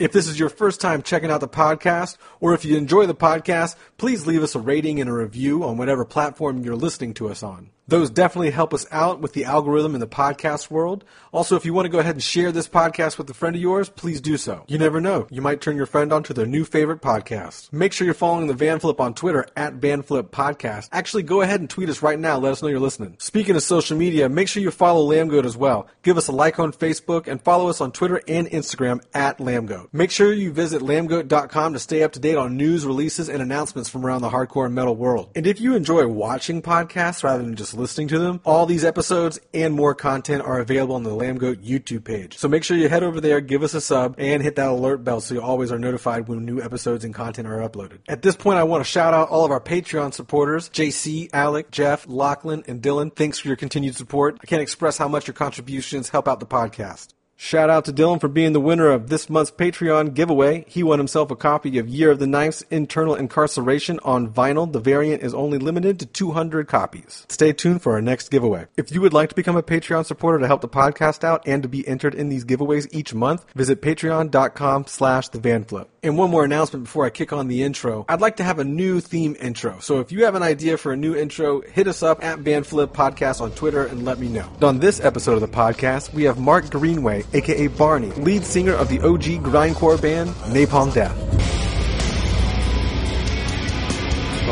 If this is your first time checking out the podcast, or if you enjoy the podcast, please leave us a rating and a review on whatever platform you're listening to us on. Those definitely help us out with the algorithm in the podcast world. Also, if you want to go ahead and share this podcast with a friend of yours, please do so. You never know. You might turn your friend on to their new favorite podcast. Make sure you're following the Vanflip on Twitter at Vanflip Podcast. Actually, go ahead and tweet us right now. Let us know you're listening. Speaking of social media, make sure you follow Lambgoat as well. Give us a like on Facebook and follow us on Twitter and Instagram at Lambgoat. Make sure you visit lambgoat.com to stay up to date on news, releases, and announcements from around the hardcore and metal world. And if you enjoy watching podcasts rather than just listening to them, all these episodes and more content are available on the Lambgoat YouTube page. So make sure you head over there, give us a sub, and hit that alert bell so you always are notified when new episodes and content are uploaded. At this point, I want to shout out all of our Patreon supporters JC, Alec, Jeff, Lachlan, and Dylan. Thanks for your continued support. I can't express how much your contributions help out the podcast. Shout out to Dylan for being the winner of this month's Patreon giveaway. He won himself a copy of Year of the Knife's Internal Incarceration on vinyl. The variant is only limited to 200 copies. Stay tuned for our next giveaway. If you would like to become a Patreon supporter to help the podcast out and to be entered in these giveaways each month, visit patreon.com slash the vanflip. And one more announcement before I kick on the intro. I'd like to have a new theme intro. So if you have an idea for a new intro, hit us up at Vanflip Podcast on Twitter and let me know. On this episode of the podcast, we have Mark Greenway, aka Barney, lead singer of the OG grindcore band Napalm Death.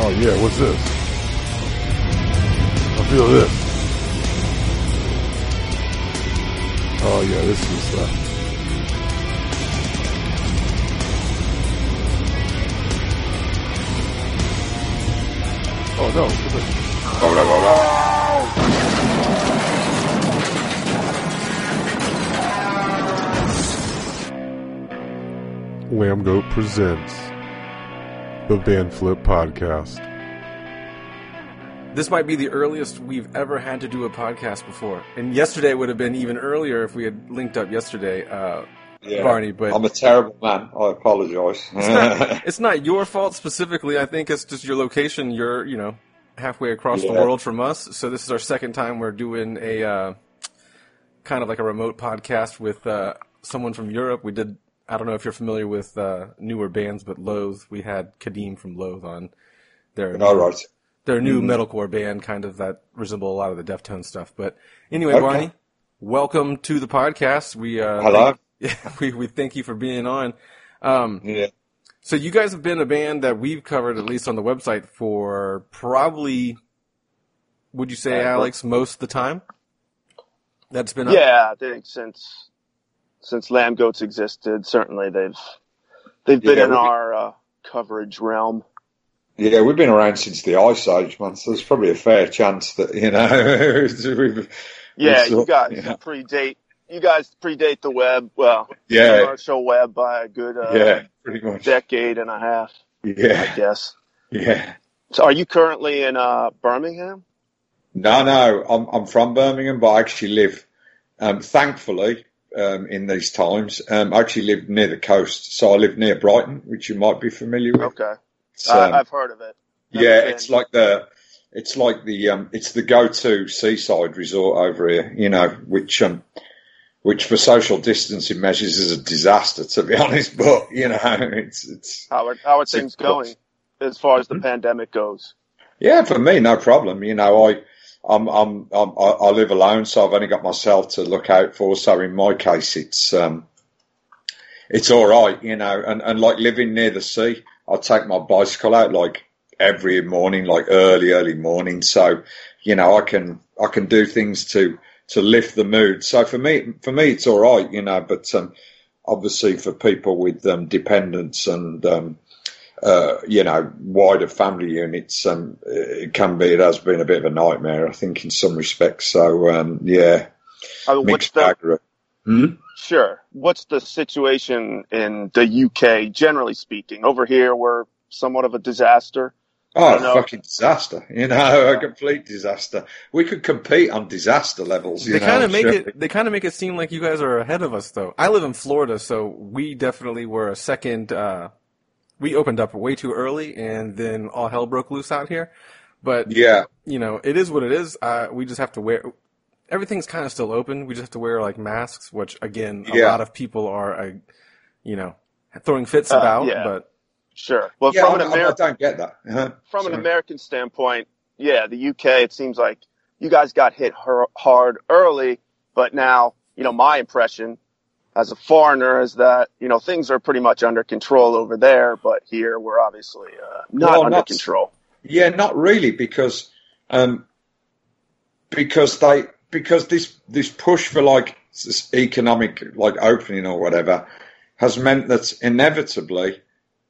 Oh yeah, what's this? I feel this. Oh yeah, this is uh Oh no. Oh. Lambgoat presents the Vanflip Podcast. This might be the earliest we've ever had to do a podcast before. And yesterday would have been even earlier if we had linked up yesterday, uh, Yeah. Barney. But I'm a terrible man. I apologise. it's, not, it's not your fault specifically. I think it's just your location. You're, you know, halfway across the world from us. So this is our second time we're doing a uh, kind of like a remote podcast with uh, someone from Europe. We did. I don't know if you're familiar with uh, newer bands, but Loathe. We had Kadeem from Loathe on. Their All right. their new Mm-hmm. metalcore band, kind of that resemble a lot of the Deftones stuff. But anyway, Okay. Barney, welcome to the podcast. We uh, Hello. yeah, we we thank you for being on. Um, Yeah. so you guys have been a band that we've covered at least on the website for probably, would you say, Uh, Alex, most of the time? That's been up? Yeah, I think since since Lambgoat's existed, certainly they've they've been Yeah, in our uh, coverage realm. Yeah, we've been around since the Ice Age, man. So there's probably a fair chance that you know. we've, Yeah, we saw- you guys predate you guys predate the web, well, Yeah, commercial web by a good uh, yeah, pretty much. decade and a half, Yeah, I guess. yeah. So, are you currently in uh, Birmingham? No, no, I'm I'm from Birmingham, but I actually live, um, thankfully, um, in these times, um, I actually live near the coast. So I live near Brighton, which you might be familiar with. Okay, um, I've heard of it. Never yeah, been. it's like the it's like the um it's the go to seaside resort over here, you know, which um which for social distancing measures is a disaster to be honest, but you know, it's it's How are how are things going as far as Mm-hmm. the pandemic goes? yeah, for me no problem. You know, I I'm I'm, I'm I live alone, so I've only got myself to look out for. So in my case, it's um it's all right, you know, and and like living near the sea, I take my bicycle out like every morning, like early, early morning. So, you know, I can, I can do things to, to lift the mood. So for me, for me, it's all right, you know, but, um, obviously for people with um, dependents and um, uh, you know wider family units, um, it can be it has been a bit of a nightmare. I think in some respects. So um, yeah, I mean, what's the. Hmm? Sure. What's the situation in the UK, generally speaking? Over here, we're somewhat of a disaster. Oh, don't fucking disaster! You know, a complete disaster. We could compete on disaster levels. You They kind of make surely. it. They kind of make it seem like you guys are ahead of us, though. I live in Florida, so we definitely were a second. Uh, we opened up way too early, and then all hell broke loose out here. But Yeah, you know, it is what it is. Uh, we just have to wear. Everything's kind of still open. We just have to wear like masks, which again, a Yeah. lot of people are, uh, you know, throwing fits Uh, about. yeah. But Sure. Well, yeah. from I, an I- I American don't get that. Uh-huh. from an American standpoint, yeah, the UK, it seems like you guys got hit her- hard early, but now, you know, my impression as a foreigner is that, you know, things are pretty much under control over there, but here we're obviously uh, not Well, under not- control. Yeah, not really, because um, because they because this this push for like economic like opening or whatever has meant that inevitably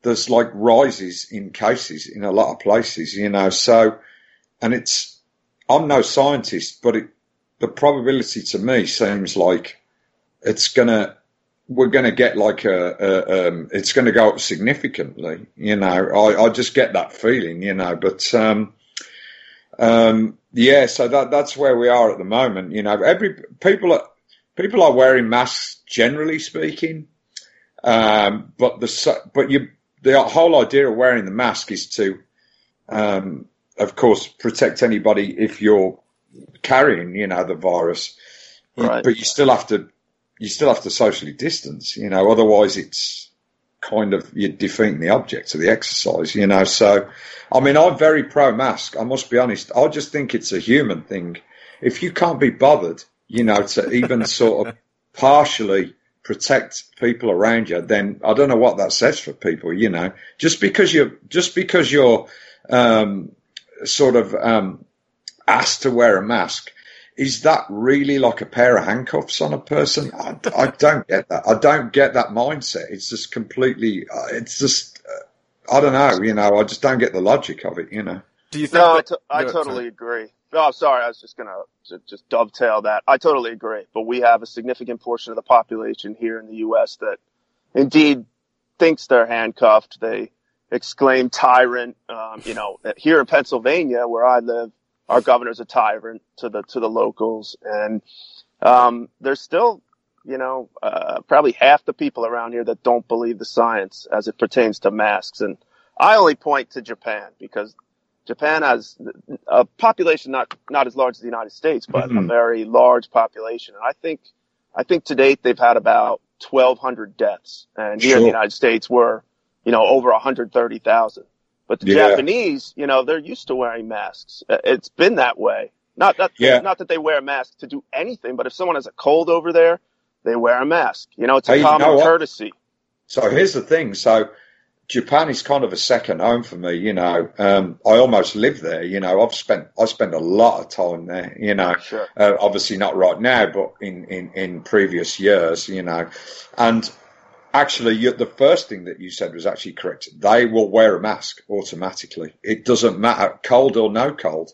there's like rises in cases in a lot of places, you know. So, and it's I'm no scientist, but it the probability to me seems like it's gonna we're going to get like a, a um, it's going to go up significantly. You know, I, I just get that feeling. You know, but um, um, yeah, so that that's where we are at the moment. You know, every people are people are wearing masks generally speaking, um, but the but you the whole idea of wearing the mask is to, um, of course, protect anybody if you're carrying, you know, the virus. Right. But you still have to you still have to socially distance, you know, otherwise it's kind of you're defeating the object of the exercise, you know. So, I mean, I'm very pro mask. I must be honest. I just think it's a human thing. If you can't be bothered, you know, to even sort of partially protect people around you, then I don't know what that says for people, you know. Just because you're just because you're um, sort of um, asked to wear a mask is that really like a pair of handcuffs on a person? I, I don't get that. I don't get that mindset. It's just completely, uh, it's just, uh, I don't know, you know, I just don't get the logic of it, you know. do you think? No, I, that, to- I No, totally sorry. agree. Oh, sorry. I was just going to just dovetail that. I totally agree. But we have a significant portion of the population here in the U.S. that indeed thinks they're handcuffed. They exclaim tyrant. Um, you know, here in Pennsylvania, where I live, our governor's a tyrant to the to the locals, and um, there's still, you know, uh, probably half the people around here that don't believe the science as it pertains to masks. And I only point to Japan because Japan has a population not not as large as the United States, but a Mhm. very large population. And I think I think to date they've had about 1,200 deaths, and here in the United States we're you know over 130,000. But the Yeah. Japanese, you know, they're used to wearing masks. Uh, It's been that way. Not that Yeah. not that they wear a mask to do anything, but if someone has a cold over there, they wear a mask. You know, it's a Hey, you common know courtesy. So here's the thing. So Japan is kind of a second home for me, you know. Um, I almost live there, you know. I've spent, I spend a lot of time there, you know. Sure. Uh, obviously not right now, but in, in, in previous years, you know. And actually, you, the first thing that you said was actually correct. They will wear a mask automatically. It doesn't matter, cold or no cold.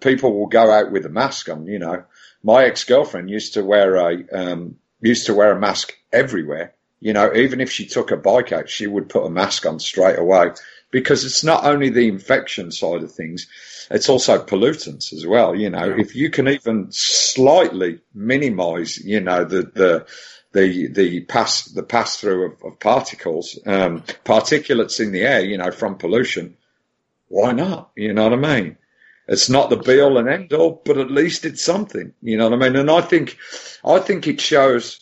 People will go out with a mask on, you know. My ex-girlfriend used to wear a, um, used to wear a mask everywhere. You know, even if she took a bike out, she would put a mask on straight away because it's not only the infection side of things, it's also pollutants as well. You know, if you can even slightly minimize, you know, the, the, the, the pass, the pass through of, of particles, um, particulates in the air, you know, from pollution, why not? You know what I mean? It's not the be all and end all, but at least it's something. You know what I mean? And I think, I think it shows,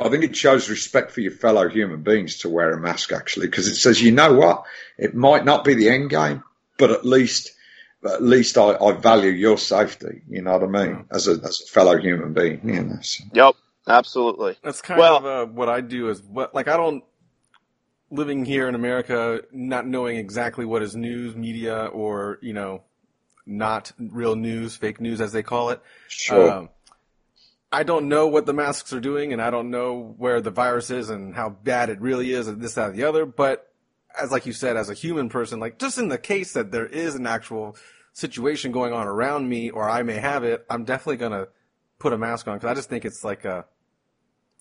I think it shows respect for your fellow human beings to wear a mask actually, because it says, you know what? It might not be the end game, but at least, at least I, I value your safety. You know what I mean? As a, as a fellow human being, you know. So. Yep, absolutely. That's kind Well- of uh, what I do is what like I don't living here in America, not knowing exactly what is news, media, or you know, not real news, fake news as they call it. Sure. Um, I don't know what the masks are doing, and I don't know where the virus is and how bad it really is, and this, that, and the other. But as like you said, as a human person, like just in the case that there is an actual situation going on around me, or I may have it, I'm definitely gonna put a mask on because I just think it's like a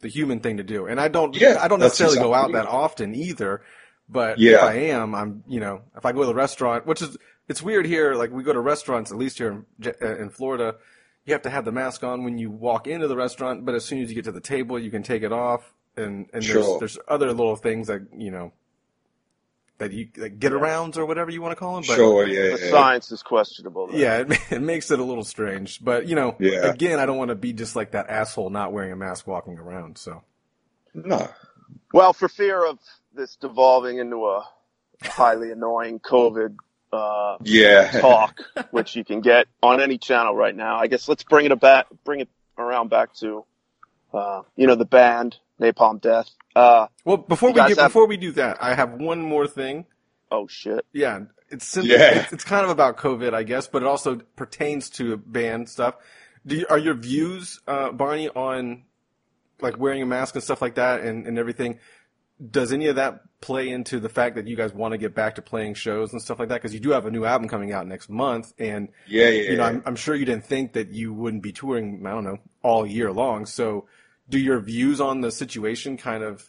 the human thing to do. And I don't, Yeah, I don't necessarily go out that often either. But if Yeah. I am, I'm, you know, if I go to the restaurant, which is, it's weird here. Like we go to restaurants, at least here in, uh, in Florida, you have to have the mask on when you walk into the restaurant. But as soon as you get to the table, you can take it off. And and Sure. there's there's other little things that you know that you like get arounds or whatever you want to call them. But sure, yeah, The yeah. science is questionable. there. yeah, it, it makes it a little strange. But you know, Yeah. again, I don't want to be just like that asshole not wearing a mask walking around. So No, Well, for fear of this devolving into a highly annoying COVID uh, yeah, talk, which you can get on any channel right now, I guess let's bring it back, bring it around back to, uh, you know, the band Napalm Death. Uh, well, before we get have- before we do that, I have one more thing. oh shit. Yeah, it's sim- Yeah. it's, it's kind of about COVID, I guess, but it also pertains to band stuff. Do you, are your views, uh, Barney, on like wearing a mask and stuff like that and, and everything? Does any of that play into the fact that you guys want to get back to playing shows and stuff like that? Because you do have a new album coming out next month, and yeah, yeah. you know, yeah. I'm, I'm sure you didn't think that you wouldn't be touring, I don't know, all year long. So do your views on the situation kind of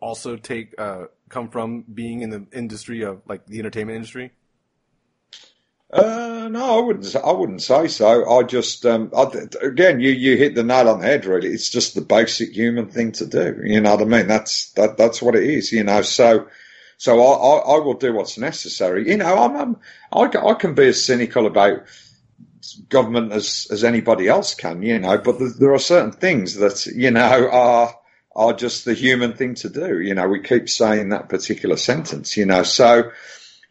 also take, uh, come from being in the industry of like the entertainment industry? Uh, no, I wouldn't. I wouldn't say so. I just, um, I, again, you you hit the nail on the head. Really, it's just the basic human thing to do. You know what I mean? That's that. That's what it is. You know. So, so I, I, I will do what's necessary. You know, I'm, I'm I, I can be as cynical about government as as anybody else can. You know, but there, there are certain things that you know are are just the human thing to do. You know, we keep saying that particular sentence. You know, so.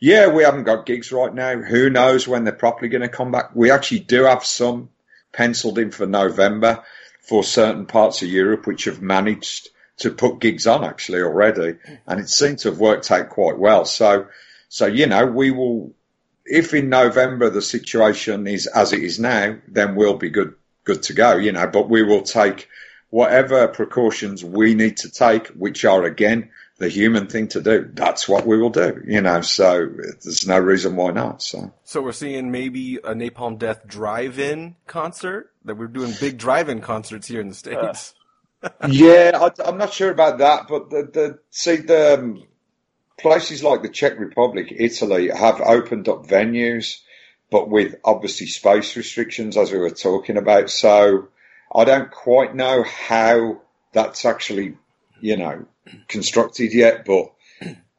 Yeah, we haven't got gigs right now. Who knows when they're properly going to come back? We actually do have some penciled in for November for certain parts of Europe, which have managed to put gigs on actually already, and it seems to have worked out quite well. So, so you know, we will. If in November the situation is as it is now, then we'll be good, good to go. You know, but we will take whatever precautions we need to take, which are again the human thing to do. That's what we will do. You know, so there's no reason why not. So. So we're seeing maybe a Napalm Death drive-in concert that we're doing big drive-in concerts here in the States. yeah, I, I'm not sure about that, but the, the see the um, places like the Czech Republic, Italy have opened up venues, but with obviously space restrictions, as we were talking about. So I don't quite know how that's actually, you know, constructed yet, but.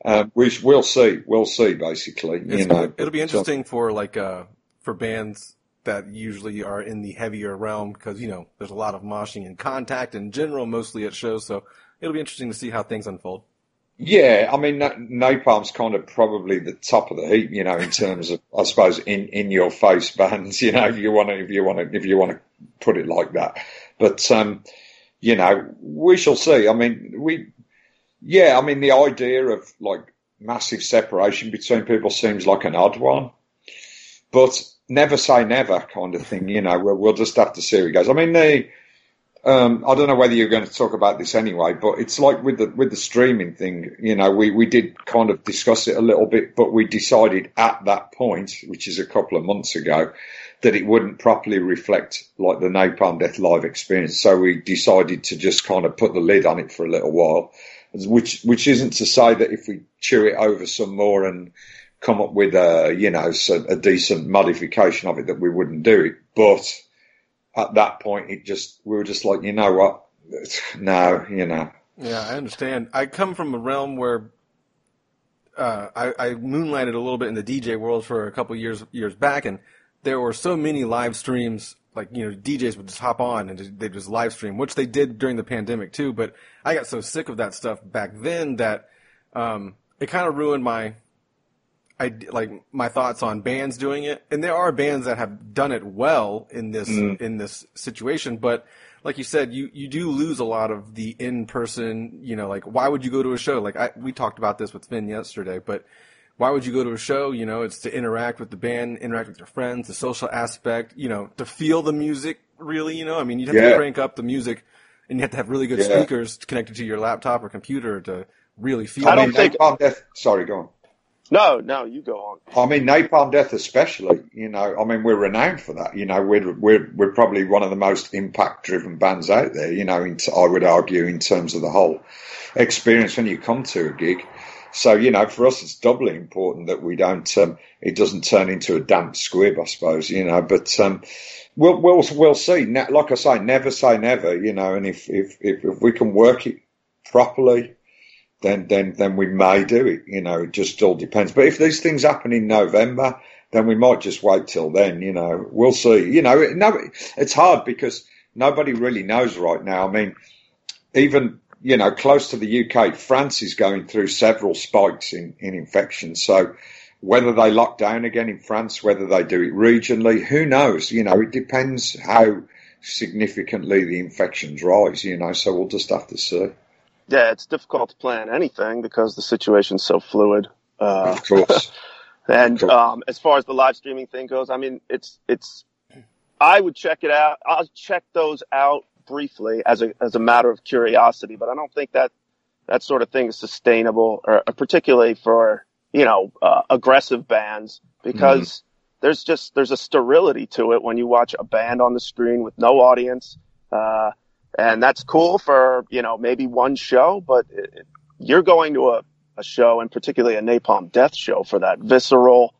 Um, we sh- we'll see. We'll see. Basically, you It's- know, it'll be So- interesting for like uh for bands that usually are in the heavier realm because you know there's a lot of moshing and contact in general, mostly at shows. So it'll be interesting to see how things unfold. Yeah, I mean, Napalm's kind of probably the top of the heap, you know, in terms of, I suppose, in, in your face bands, you know, if you want to, if you want to, if you want to put it like that. But, um, you know, we shall see. I mean, we, yeah, I mean, the idea of like massive separation between people seems like an odd one, but never say never kind of thing, you know, we'll, we'll just have to see how it goes. I mean, the, um, I don't know whether you're going to talk about this anyway, but it's like with the with the streaming thing. You know, we we did kind of discuss it a little bit, but we decided at that point, which is a couple of months ago, that it wouldn't properly reflect like the Napalm Death live experience. So we decided to just kind of put the lid on it for a little while, which which isn't to say that if we chew it over some more and come up with a you know a decent modification of it that we wouldn't do it, but at that point, it just we were just like, you know what? No, you know. Yeah, I understand. I come from a realm where uh, I, I moonlighted a little bit in the DJ world for a couple years years back, and there were so many live streams. Like you know, DJs would just hop on and they just live stream, which they did during the pandemic too. But I got so sick of that stuff back then that um, it kind of ruined my I like my thoughts on bands doing it, and there are bands that have done it well in this mm-hmm. in this situation. But like you said, you you do lose a lot of the in person. You know, like why would you go to a show? Like I, we talked about this with Finn yesterday, but why would you go to a show? You know, it's to interact with the band, interact with your friends, the social aspect, you know, to feel the music really, you know, I mean, you'd have Yeah. to crank up the music and you have to have really good Yeah. speakers connected to your laptop or computer to really feel it. I don't think- Napalm Death. Sorry, go on. No, no, you go on. I mean, Napalm Death, especially. You know, I mean, we're renowned for that. You know, we're we're we're probably one of the most impact-driven bands out there. You know, in, I would argue in terms of the whole experience when you come to a gig. So you know, for us, it's doubly important that we don't. Um, it doesn't turn into a damp squib, I suppose. You know, but um, we'll we'll we'll see. Like I say, never say never. You know, and if if if, if we can work it properly then then then we may do it. You know, it just all depends. But if these things happen in November, then we might just wait till then. You know, we'll see. You know, no, it's hard because nobody really knows right now. I mean, even you know, close to the UK, France is going through several spikes in in infections. So. Whether they lock down again in France, whether they do it regionally, who knows? You know, it depends how significantly the infections rise, you know, so we'll just have to see. Yeah, it's difficult to plan anything because the situation's so fluid. Uh, Of course. And um, as far as the live streaming thing goes, I mean, it's it's. I would check it out. I'll check those out briefly as a as a matter of curiosity, but I don't think that that sort of thing is sustainable, or, or particularly for you know uh, aggressive bands, because there's just there's a sterility to it when you watch a band on the screen with no audience, uh, and that's cool for you know maybe one show, but it, you're going to a a show, and particularly a Napalm Death show, for that visceral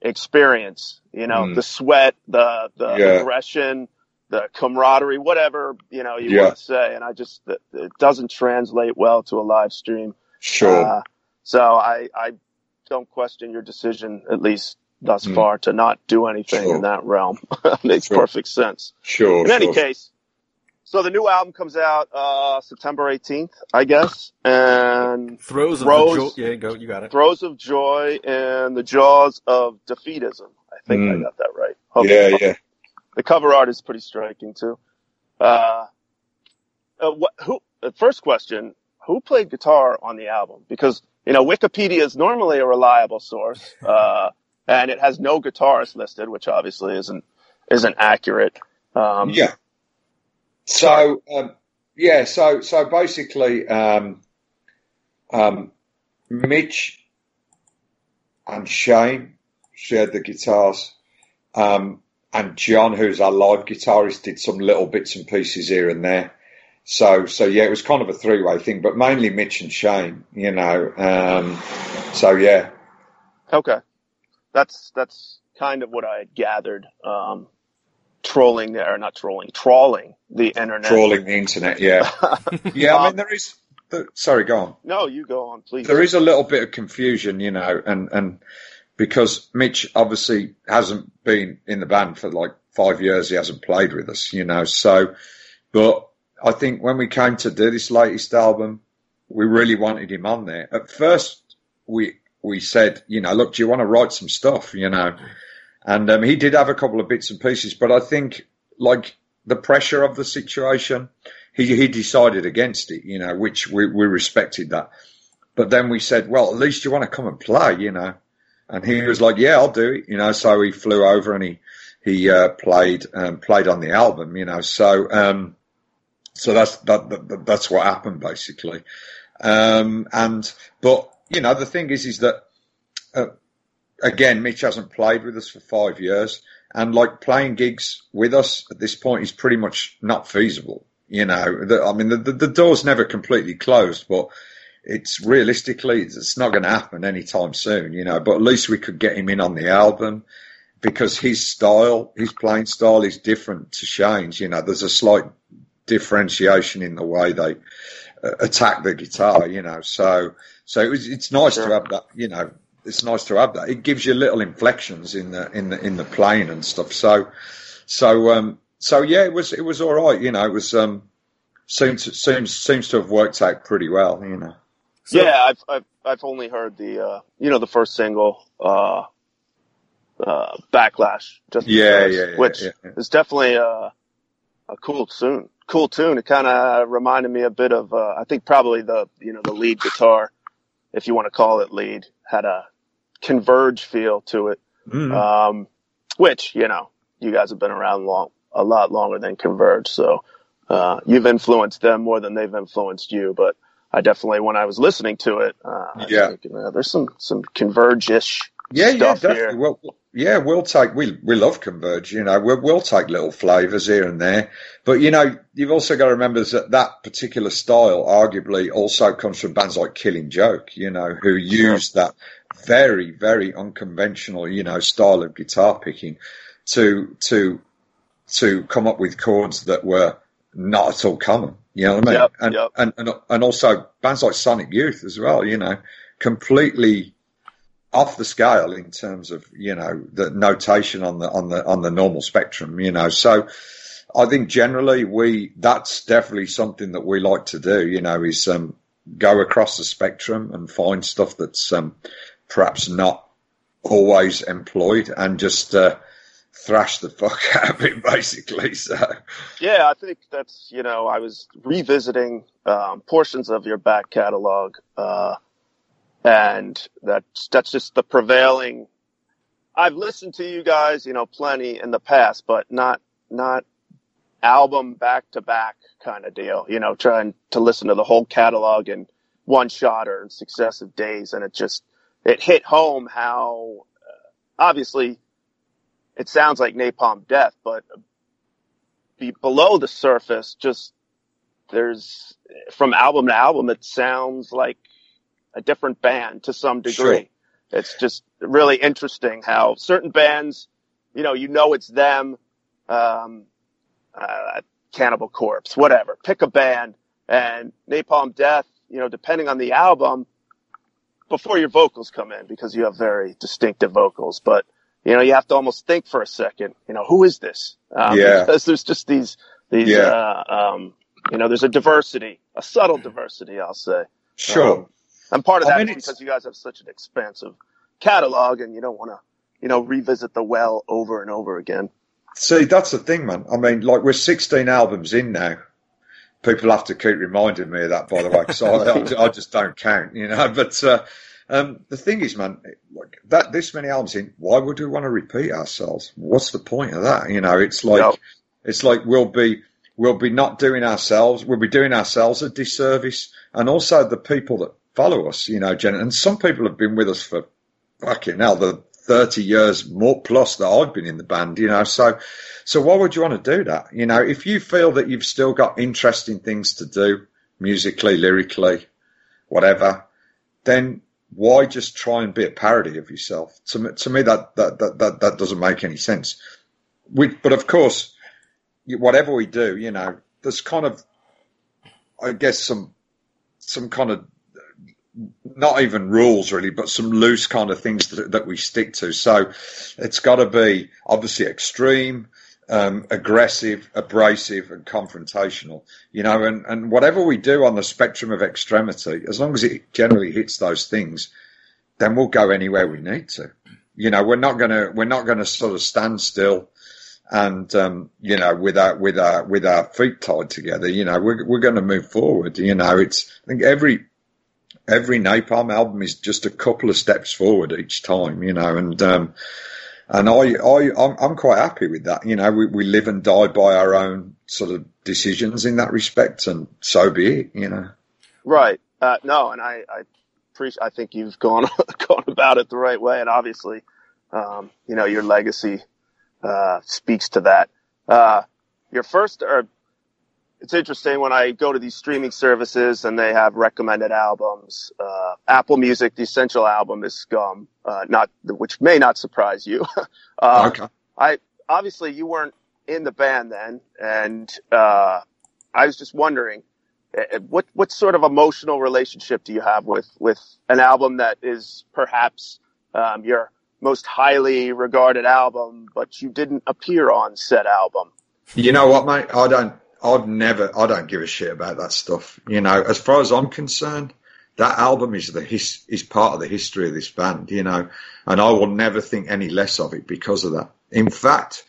experience. You know, Mm. the sweat, the the Yeah. aggression, the camaraderie, whatever you know you Yeah. want to say. And I just it, it doesn't translate well to a live stream. Sure. Uh, so I I don't question your decision, at least thus Mm. far, to not do anything Sure. in that realm. Makes Sure. perfect sense. sure. In any case, so the new album comes out uh, September 18th, I guess, and Throes of Throes- the jo- yeah, go, you got it. Throes of Joy and the Jaws of Defeatism. I think I Mm. got that right. yeah, yeah. The cover art is pretty striking too. Uh, uh, what, who? The first question: Who played guitar on the album? Because you know Wikipedia is normally a reliable source, uh, and it has no guitarist listed, which obviously isn't isn't accurate. Um, yeah. So, um, yeah, so so basically, um, um, Mitch and Shane shared the guitars, um, and John, who's our live guitarist, did some little bits and pieces here and there. So, so yeah, it was kind of a three-way thing, but mainly Mitch and Shane, you know. Um, so yeah, Okay, that's that's kind of what I had gathered. Um, trolling there, not trolling, trawling the internet. trawling the internet, yeah, yeah. I mean, um, there is. Sorry, go on. No, you go on, please. there is a little bit of confusion, you know, and and because Mitch obviously hasn't been in the band for like five years, he hasn't played with us, you know. So, but I think when we came to do this latest album, we really wanted him on there. At first, we we said, you know, look, do you want to write some stuff, you know? And um, he did have a couple of bits and pieces, but I think like the pressure of the situation, he he decided against it, you know, which we we respected that. But then we said, well, at least you want to come and play, you know. And he was like, yeah, I'll do it, you know. So he flew over and he he uh, played um, played on the album, you know. So um, so that's that, that that's what happened basically. Um, and but you know the thing is is that uh, again, Mitch hasn't played with us for five years, and like playing gigs with us at this point is pretty much not feasible. You know, the, I mean, the, the, the door's never completely closed, but it's realistically, it's not going to happen anytime soon, you know, but at least we could get him in on the album because his style, his playing style is different to Shane's, you know, there's a slight differentiation in the way they uh, attack the guitar, you know, so, so it was, it's nice to have that, you know, it's nice to have that. It gives you little inflections in the, in the, in the playing and stuff. So, so, um, so yeah, it was, it was all right, you know, it was, um, seems, seems, seems to have worked out pretty well, you know. So- yeah, I've, I've I've only heard the uh, you know the first single, uh, uh, backlash. Just Yeah, because, yeah, yeah, which yeah, yeah. is definitely a a cool tune. Cool tune. It kind of reminded me a bit of uh, I think probably the you know the lead guitar, if you want to call it lead, had a converge feel to it. Mm. Um, which you know, you guys have been around long, a lot longer than Converge, so uh, you've influenced them more than they've influenced you. But I definitely, when I was listening to it, uh, I was Yeah. thinking, uh, there's some some Converge-ish Yeah, yeah, stuff definitely. here. Well, yeah, we'll take we we love Converge. You know, we'll, we'll take little flavors here and there, but you know, you've also got to remember that that particular style arguably also comes from bands like Killing Joke. You know, who use that very very unconventional you know style of guitar picking to to to come up with chords that were not at all common. You know what I mean? Yep, and, yep. and and and also bands like Sonic Youth as well. You know, completely off the scale in terms of you know the notation on the on the on the normal spectrum. You know, so I think generally we that's definitely something that we like to do. You know, is um, go across the spectrum and find stuff that's um, perhaps not always employed and just uh, thrash the fuck out of it, basically. So Yeah, I think that's you know I was revisiting um, portions of your back catalog, uh, and that's that's just the prevailing. I've listened to you guys, you know, plenty in the past, but not not album back to back kind of deal. You know, trying to listen to the whole catalog in one shot or in successive days, and it just it hit home how uh, obviously it sounds like Napalm Death, but be below the surface, just there's from album to album, it sounds like a different band to some degree. Sure. It's just really interesting how certain bands, you know, you know it's them, um, uh, Cannibal Corpse, whatever. Pick a band and Napalm Death, you know, depending on the album, before your vocals come in because you have very distinctive vocals, but you know, you have to almost think for a second, you know, who is this? Um, Yeah. Because there's just these, these, Yeah. uh, um, you know, there's a diversity, a subtle diversity, I'll say. sure. Um, and part of I that mean, is because you guys have such an expansive catalog and you don't want to, you know, revisit the well over and over again. See, that's the thing, man. I mean, like we're 16 albums in now. People have to keep reminding me of that, by the way, because I, I, I just don't count, you know. But uh, um, the thing is, man, like that this many albums in, why would we want to repeat ourselves? What's the point of that? You know, it's like Yep. it's like we'll be we'll be not doing ourselves, we'll be doing ourselves a disservice, and also the people that follow us, you know, Jen. And some people have been with us for fucking hell, the 30 years more plus that I've been in the band, you know. So, so why would you want to do that? You know, if you feel that you've still got interesting things to do musically, lyrically, whatever, then why just try and be a parody of yourself? To me, to me that, that, that, that, that doesn't make any sense. We, but of course, whatever we do, you know, there's kind of, I guess, some, some kind of not even rules really, but some loose kind of things that, that we stick to. So it's got to be obviously extreme, um, aggressive, abrasive, and confrontational. You know, and, and whatever we do on the spectrum of extremity, as long as it generally hits those things, then we'll go anywhere we need to. You know, we're not gonna we're not gonna sort of stand still and um, you know with our with our with our feet tied together. You know, we're we're going to move forward. You know, it's I think every every Napalm album is just a couple of steps forward each time, you know, and um, and I I I'm, I'm quite happy with that. You know, we we live and die by our own sort of decisions in that respect, and so be it. You know, Right. Uh, no, and I, I appreciate, I think you've gone, gone about it the right way. And obviously, um, you know, your legacy, uh, speaks to that. Uh, your first, or it's interesting when I go to these streaming services and they have recommended albums. Uh, Apple Music, the essential album is Scum, uh, not, which may not surprise you. uh, okay. I obviously you weren't in the band then, and uh, I was just wondering, uh, what what sort of emotional relationship do you have with with an album that is perhaps um, your most highly regarded album, but you didn't appear on said album? You know what, mate? I don't. I've never. I don't give a shit about that stuff. You know, as far as I'm concerned, that album is the his is part of the history of this band. You know, and I will never think any less of it because of that. In fact,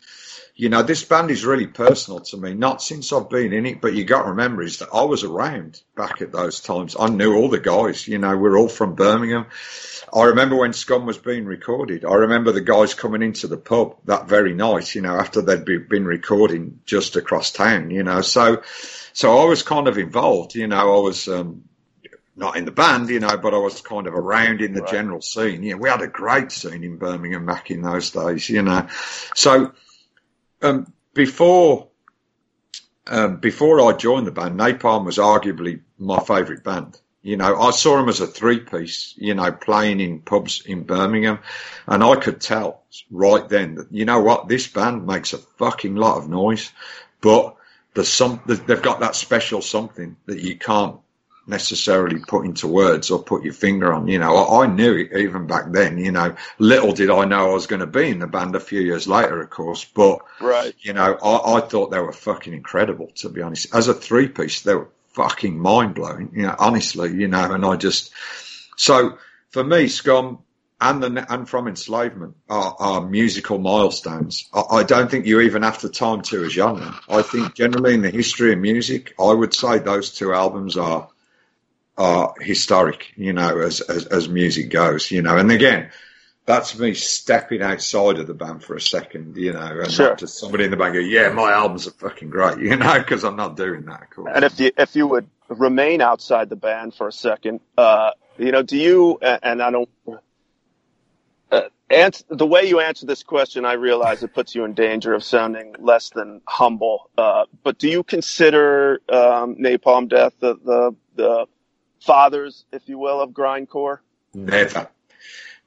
you know, this band is really personal to me. Not since I've been in it, but you got to remember is that I was around back at those times. I knew all the guys. You know, we're all from Birmingham. I remember when Scum was being recorded. I remember the guys coming into the pub that very night, you know, after they'd be, been recording just across town, you know. So, so I was kind of involved, you know. I was um, not in the band, you know, but I was kind of around in the Right. general scene. Know, we had a great scene in Birmingham back in those days, you know. So, um, before um, before I joined the band, Napalm was arguably my favourite band. You know, I saw them as a three piece, you know, playing in pubs in Birmingham. And I could tell right then that, you know what, this band makes a fucking lot of noise, but there's some, they've got that special something that you can't necessarily put into words or put your finger on. You know, I, I knew it even back then, you know, little did I know I was going to be in the band a few years later, of course, but Right. you know, I, I thought they were fucking incredible, to be honest. As a three piece, they were fucking mind blowing, you know, honestly, you know, and I just, so for me, Scum and the, and from enslavement are, are musical milestones. I, I don't think you even have to time to a genre. I think generally in the history of music, I would say those two albums are, are historic, you know, as, as, as music goes, you know, and again, that's me stepping outside of the band for a second, you know, and Sure. not just somebody in the band go, yeah, my albums are fucking great, you know, because I'm not doing that, of course. And if you if you would remain outside the band for a second, uh, you know, do you? And I don't. Uh, answer, the way you answer this question, I realize it puts you in danger of sounding less than humble. Uh, but do you consider um, Napalm Death the, the the fathers, if you will, of grindcore? Never.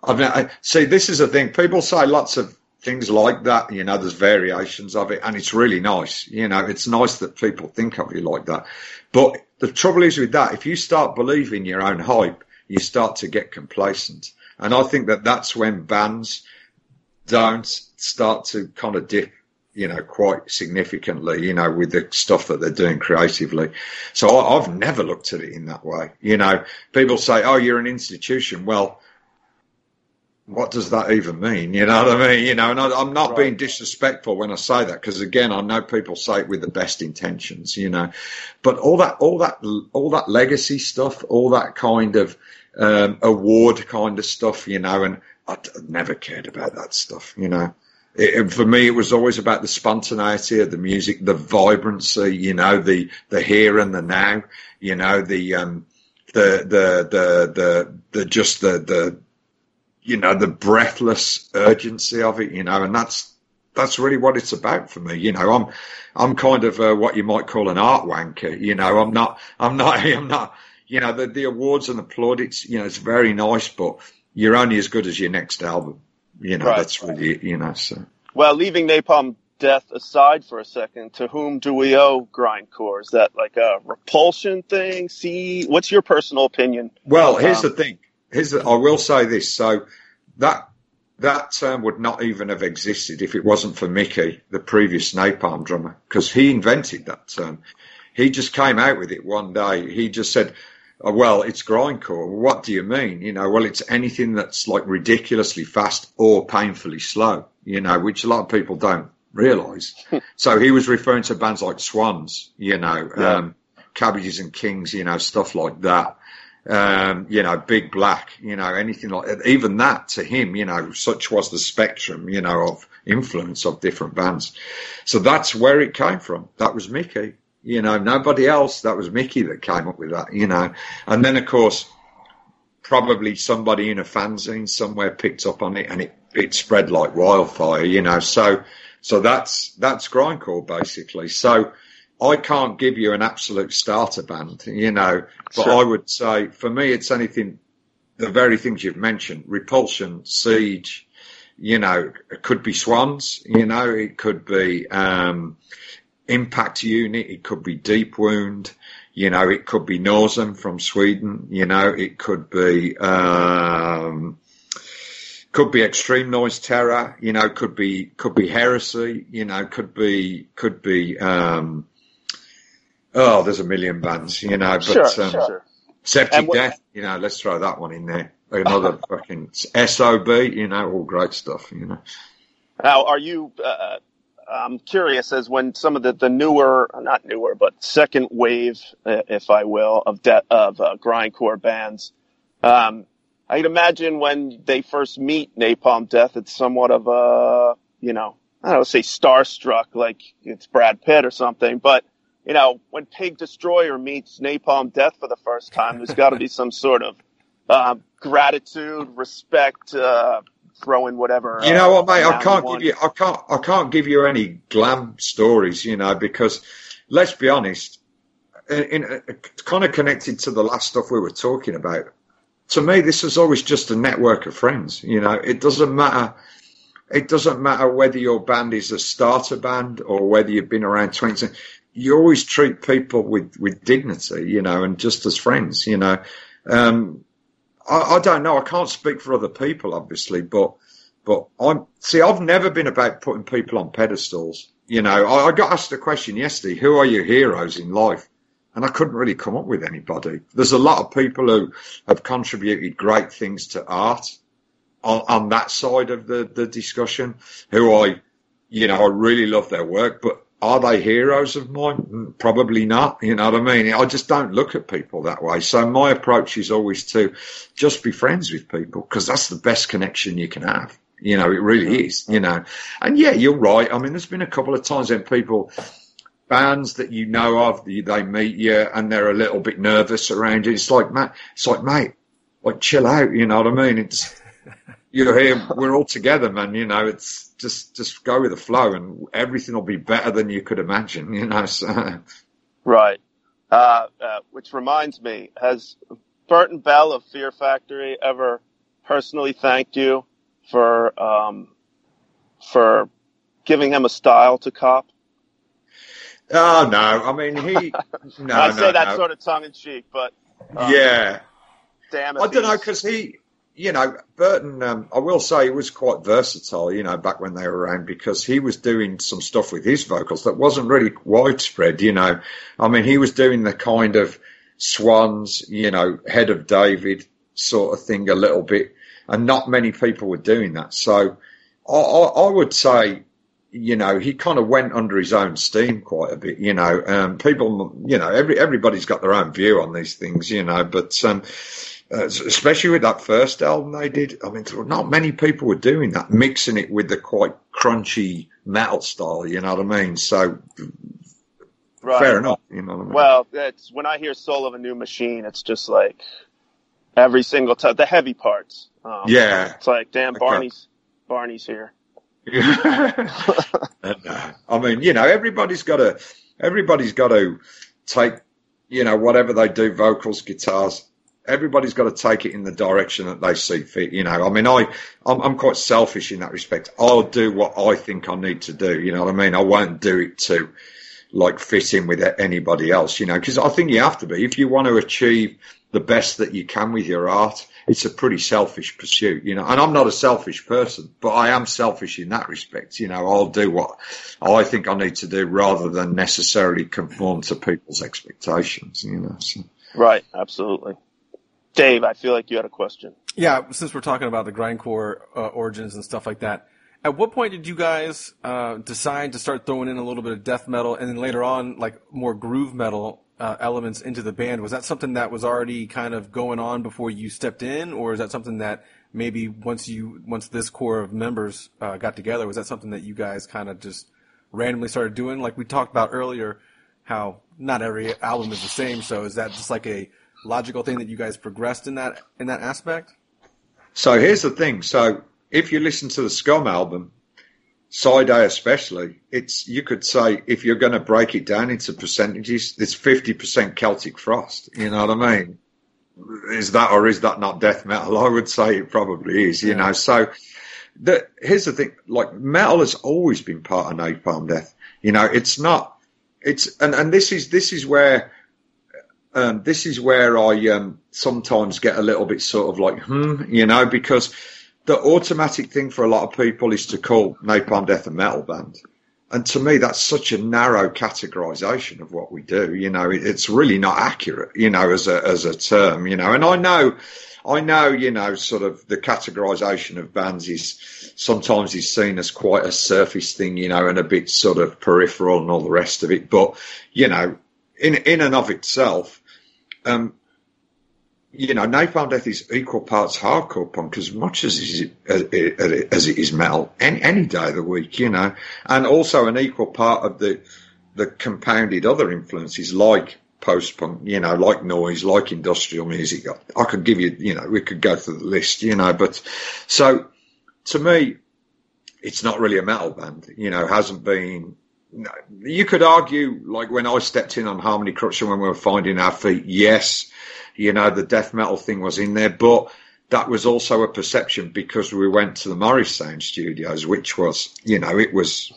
I mean, I, see, this is the thing. People say lots of things like that. You know, there's variations of it, and it's really nice. You know, it's nice that people think of you like that. But the trouble is with that, if you start believing your own hype, you start to get complacent. And I think that that's when bands don't start to kind of dip, you know, quite significantly, you know, with the stuff that they're doing creatively. So I, I've never looked at it in that way. You know, people say, oh, you're an institution. Well, what does that even mean? You know what I mean? You know, and I, I'm not Right. being disrespectful when I say that because again, I know people say it with the best intentions, you know, but all that, all that, all that legacy stuff, all that kind of um, award kind of stuff, you know, and I never cared about that stuff, you know. It, it- for me, it was always about the spontaneity of the music, the vibrancy, you know, the the here and the now, you know, the um, the the the the the just the the you know the breathless urgency of it, you know, and that's that's really what it's about for me. You know, I'm I'm kind of uh, what you might call an art wanker. You know, I'm not I'm not I'm not you know the the awards and the plaudits. You know, it's very nice, but you're only as good as your next album. You know, Right. that's really. You know, so. Well, leaving Napalm Death aside for a second, to whom do we owe grindcore? Is that like a repulsion thing? See, what's your personal opinion? Well, here's Um, the thing. Here's I will say this. So that that term would not even have existed if it wasn't for Mickey, the previous Napalm drummer, because he invented that term. He just came out with it one day. He just said, oh, "Well, it's grindcore." What do you mean? You know, well, it's anything that's like ridiculously fast or painfully slow. You know, which a lot of people don't realise. so he was referring to bands like Swans. You know, Yeah. um, Cabbages and Kings. You know, stuff like that um, you know, Big Black, you know, anything like that. Even that to him, you know, such was the spectrum, you know, of influence of different bands. So that's where it came from. That was Mickey, you know, nobody else. That was Mickey that came up with that, you know. And then, of course, probably somebody in a fanzine somewhere picked up on it and it, it spread like wildfire, you know. So, so that's, that's grindcore basically. So, I can't give you an absolute starter band, you know, but Sure. I would say for me, it's anything, the very things you've mentioned, Repulsion, Siege, you know, it could be Swans, you know, it could be, um, Impact Unit, it could be Deep Wound, you know, it could be Norsum from Sweden, you know, it could be, um, could be extreme noise terror, you know, could be could be heresy, you know, could be could be um oh, there's a million bands, you know, but sure, um, sure. Septic what- Death, you know, let's throw that one in there. Another fucking SOB, you know, all great stuff, you know. Now, are you? Uh, I'm curious as when some of the, the newer, not newer, but second wave, uh, if I will, of de- of uh, grindcore bands. Um, I'd imagine when they first meet Napalm Death, it's somewhat of a, you know, I don't know, say starstruck, like it's Brad Pitt or something. But, you know, when Pig Destroyer meets Napalm Death for the first time, there's got to be some sort of uh, gratitude, respect, uh, throwing whatever. You know uh, what, mate? I can't give you, I can't, I can't give you any glam stories, you know, because let's be honest, in, in kind of connected to the last stuff we were talking about. To me, this is always just a network of friends. You know, it doesn't matter. It doesn't matter whether your band is a starter band or whether you've been around twenty. You always treat people with with dignity, you know, and just as friends, you know. Um, I, I don't know. I can't speak for other people, obviously, but but I'm see. I've never been about putting people on pedestals. You know, I, I got asked a question yesterday: Who are your heroes in life? And I couldn't really come up with anybody. There's a lot of people who have contributed great things to art on, on that side of the, the discussion. Who I, you know, I really love their work, but are they heroes of mine? Mm, Probably not. You know what I mean? I just don't look at people that way. So my approach is always to just be friends with people because that's the best connection you can have. You know, it really is, you know. And yeah, you're right. I mean, there's been a couple of times when people, bands that you know of, they they meet you and they're a little bit nervous around you. It's like, mate, it's like, mate, like chill out. You know what I mean? It's, you're here, we're all together, man. You know, it's just, just go with the flow and everything will be better than you could imagine, you know, so. Right. Uh, uh, which reminds me, has Burton Bell of Fear Factory ever personally thanked you for um, for giving him a style to cop? Oh no, I mean he. No, I no, say that no. sort of tongue in cheek, but um, yeah, damn it. I don't know because he, you know, Burton. Um, I will say he was quite versatile. You know, back when they were around because he was doing some stuff with his vocals that wasn't really widespread. You know, I mean, he was doing the kind of Swans, you know, Head of David sort of thing a little bit, and not many people were doing that. So I, I, I would say you know, he kind of went under his own steam quite a bit, you know. Um, people, you know, every everybody's got their own view on these things, you know, but um, uh, especially with that first album they did, I mean, not many people were doing that, mixing it with the quite crunchy metal style, you know what I mean? So Right. fair enough, you know what I mean? Well, it's when I hear "Soul of a New Machine," it's just like every single time the heavy parts. Um, yeah. it's like damn, Okay. Barney's Barney's here. And, uh, I mean, you know, everybody's got to, everybody's got to take, you know, whatever they do, vocals, guitars, everybody's got to take it in the direction that they see fit. You know, I mean, I, I'm, I'm quite selfish in that respect. I'll do what I think I need to do. You know what I mean? I won't do it to like fit in with anybody else, you know, because I think you have to be if you want to achieve the best that you can with your art. It's a pretty selfish pursuit, you know, and I'm not a selfish person, but I am selfish in that respect. You know, I'll do what I think I need to do rather than necessarily conform to people's expectations, you know. So. Right, absolutely. Dave, I feel like you had a question. Yeah, since we're talking about the grindcore uh, origins and stuff like that, at what point did you guys uh, decide to start throwing in a little bit of death metal and then later on, like more groove metal uh, elements into the band? Was that something that was already kind of going on before you stepped in, or is that something that maybe once you once this core of members uh, got together, was that something that you guys kind of just randomly started doing? Like we talked about earlier, how not every album is the same. So is that just like a logical thing that you guys progressed in that in that aspect? So here's the thing. So if you listen to the Scum album, Side A especially, it's you could say if you're going to break it down into percentages, it's fifty percent Celtic Frost. You know what I mean? Is that or is that not death metal? I would say it probably is. You Yeah. know, so the, here's the thing: like metal has always been part of Napalm Death. You know, it's not. It's and and this is this is where um, this is where I um, sometimes get a little bit sort of like, hmm, you know, because the automatic thing for a lot of people is to call Napalm Death a metal band. And to me, that's such a narrow categorization of what we do. You know, it, it's really not accurate, you know, as a, as a term, you know, and I know, I know, you know, sort of the categorization of bands is sometimes is seen as quite a surface thing, you know, and a bit sort of peripheral and all the rest of it. But, you know, in, in and of itself, um, you know, Napalm Death is equal parts hardcore punk as much as it is, as it is metal any, any day of the week, you know, and also an equal part of the the compounded other influences like post punk, you know, like noise, like industrial music. I could give you, you know, we could go through the list, you know, but so to me, it's not really a metal band, you know, hasn't been. You could argue, like when I stepped in on Harmony Corruption when we were finding our feet, yes, you know, the death metal thing was in there, but that was also a perception because we went to the Morrisound Studios, which was, you know, it was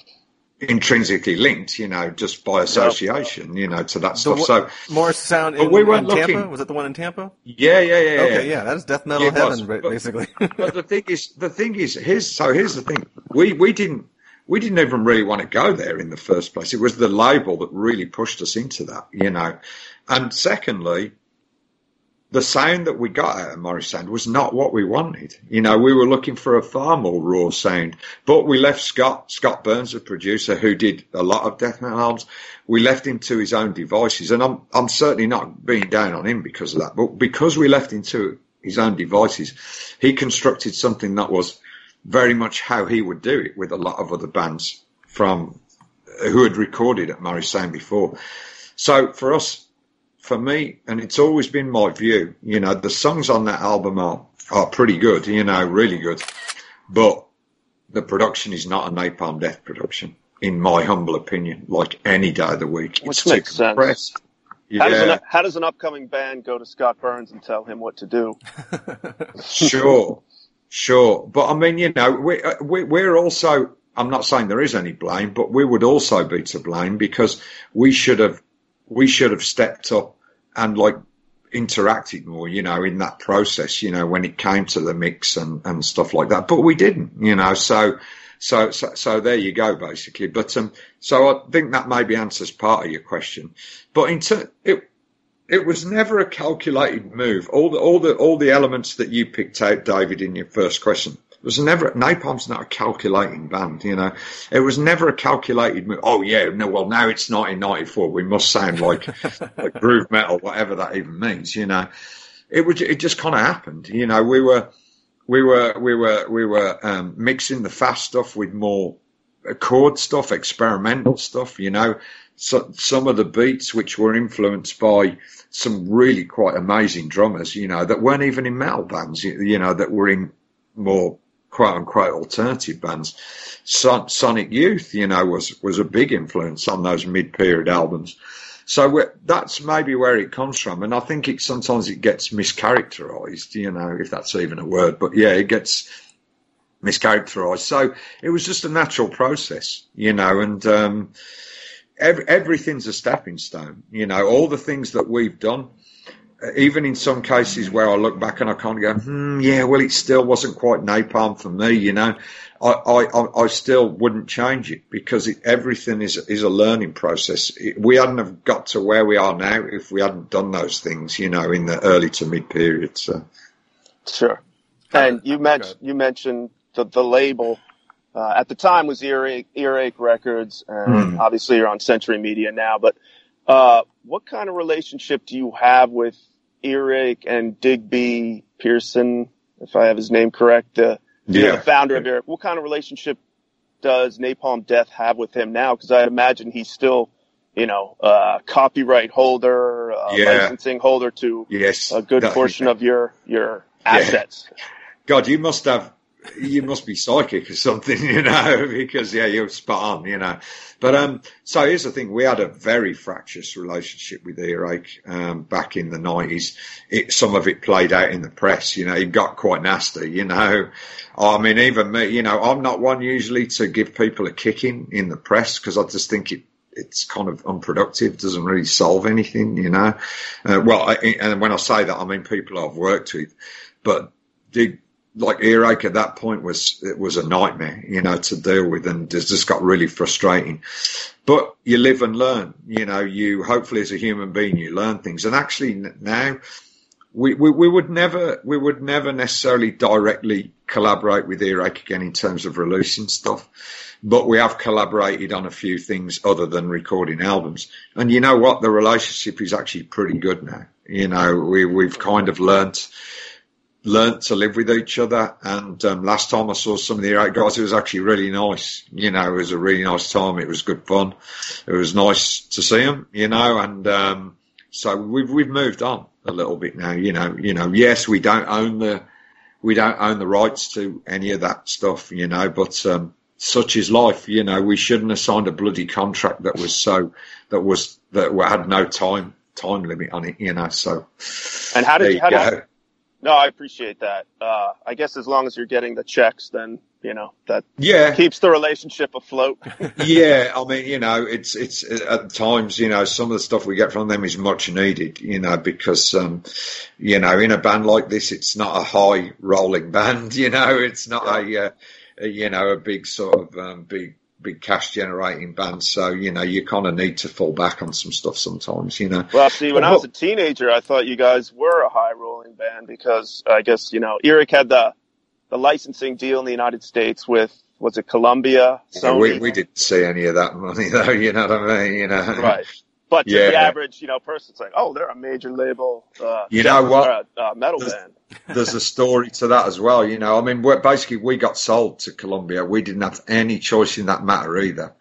intrinsically linked, you know, just by association, yep. you know, to that stuff. so Morris Sound in, we weren't in Tampa? Looking, was it the one in Tampa? Yeah, yeah, yeah. Okay, yeah, yeah that is death metal heaven, was, but, basically. but the thing is, the thing is, here's so here's the thing. We we didn't we didn't even really want to go there in the first place. It was the label that really pushed us into that, you know. And secondly, the sound that we got out of Morrisound was not what we wanted. You know, we were looking for a far more raw sound, but we left Scott, Scott Burns, a producer who did a lot of death metal albums. We left him to his own devices and I'm, I'm certainly not being down on him because of that, but because we left him to his own devices, he constructed something that was very much how he would do it with a lot of other bands from who had recorded at Morrisound before. So for us, for me, and it's always been my view, you know, the songs on that album are, are pretty good, you know, really good. But the production is not a Napalm Death production, in my humble opinion, like any day of the week. Which it's makes sense. Yeah. How, does an, how does an upcoming band go to Scott Burns and tell him what to do? sure, sure. But I mean, you know, we, uh, we, we're also, I'm not saying there is any blame, but we would also be to blame because we should have, we should have stepped up and like interacted more, you know, in that process, you know, when it came to the mix and, and stuff like that. But we didn't, you know, so, so, so, so there you go, basically. But, um, so I think that maybe answers part of your question. But in ter- it, it was never a calculated move. All the, all the, all the elements that you picked out, David, in your first question was never Napalm's not a calculating band, you know. It was never a calculated move. Oh yeah, no, well now it's 1994. We must sound like, like groove metal, whatever that even means, you know. It was it just kind of happened, you know. We were we were we were we were um, mixing the fast stuff with more chord stuff, experimental stuff, you know. So, some of the beats which were influenced by some really quite amazing drummers, you know, that weren't even in metal bands, you, you know, that were in more quote unquote alternative bands. Son- Sonic Youth, you know, was, was a big influence on those mid period albums. So that's maybe where it comes from. And I think it sometimes it gets mischaracterized, you know, if that's even a word, but yeah, it gets mischaracterized. So it was just a natural process, you know, and, um, every, everything's a stepping stone, you know, all the things that we've done, even in some cases where I look back and I kind of go, hmm, yeah, well, it still wasn't quite napalm for me, you know. I, I, I still wouldn't change it because it, everything is is a learning process. It, we hadn't have got to where we are now if we hadn't done those things, you know, in the early to mid period. So, sure. And you mentioned you mentioned the the label uh, at the time was Earache, Earache Records, and mm. obviously you're on Century Media now. But uh, what kind of relationship do you have with Earache and Digby Pearson, if I have his name correct, the, yeah. the founder of Earache. What kind of relationship does Napalm Death have with him now? Because I imagine he's still, you know, uh, copyright holder, uh, yeah. licensing holder to yes. a good portion of your your assets. Yeah. God, you must have you must be psychic or something, you know, because yeah, you're spot on, you know. But um, so here's the thing: we had a very fractious relationship with Earache um, back in the nineties. Some of it played out in the press, you know. It got quite nasty, you know. I mean, even me, you know, I'm not one usually to give people a kicking in the press because I just think it it's kind of unproductive, doesn't really solve anything, you know. Uh, well, I, and when I say that, I mean people I've worked with, but did like Earache at that point was it was a nightmare, you know, to deal with, and it just got really frustrating. But you live and learn, you know. You hopefully as a human being you learn things, and actually now we, we, we would never we would never necessarily directly collaborate with Earache again in terms of releasing stuff, but we have collaborated on a few things other than recording albums. And you know what? The relationship is actually pretty good now. You know, we we've kind of learnt learnt to live with each other. And um, last time I saw some of the guys, it was actually really nice. You know, it was a really nice time. It was good fun. It was nice to see them. You know, and um, so we've we've moved on a little bit now. You know, you know, yes, we don't own the we don't own the rights to any of that stuff, you know, but um, such is life, you know. We shouldn't have signed a bloody contract that was so that was that had no time time limit on it, you know. So, and how did you, how did, no, I appreciate that. Uh, I guess as long as you're getting the checks, then you know that yeah keeps the relationship afloat. yeah, I mean, you know, it's it's at times, you know, some of the stuff we get from them is much needed, you know, because um, you know, in a band like this, it's not a high rolling band, you know, it's not yeah. a, uh, a, you know a big sort of um, big big cash generating band. So, you know, you kind of need to fall back on some stuff sometimes, you know. Well, see, when I was a teenager, I thought you guys were a high rolling band because I guess, you know, Earache had the, the licensing deal in the United States with, was it Columbia? Yeah, we, we didn't see any of that money though, you know what I mean? You know. Right. But to yeah. the average, you know, person, it's like, oh, they're a major label. Uh, you know what? Uh, metal there's, band. there's a story to that as well. You know, I mean, basically, we got sold to Columbia. We didn't have any choice in that matter either.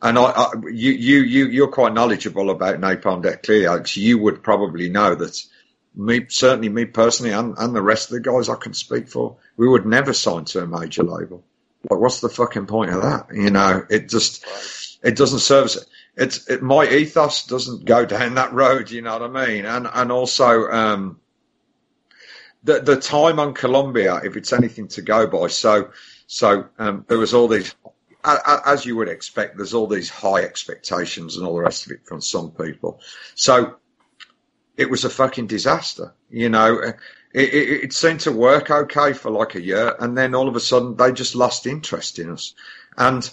And I, I you, you, you, you're quite knowledgeable about Napalm Death, clearly, Alex. You would probably know that me, certainly me personally, and, and the rest of the guys I can speak for, we would never sign to a major label. Like, what's the fucking point of that? You know, it just, it doesn't serve us it's it, my ethos doesn't go down that road. You know what I mean? And and also um, the the time on Columbia, if it's anything to go by. So so um, there was all these. As you would expect, there's all these high expectations and all the rest of it from some people. So it was a fucking disaster. You know, it, it, it, seemed to work okay for like a year, and then all of a sudden they just lost interest in us. And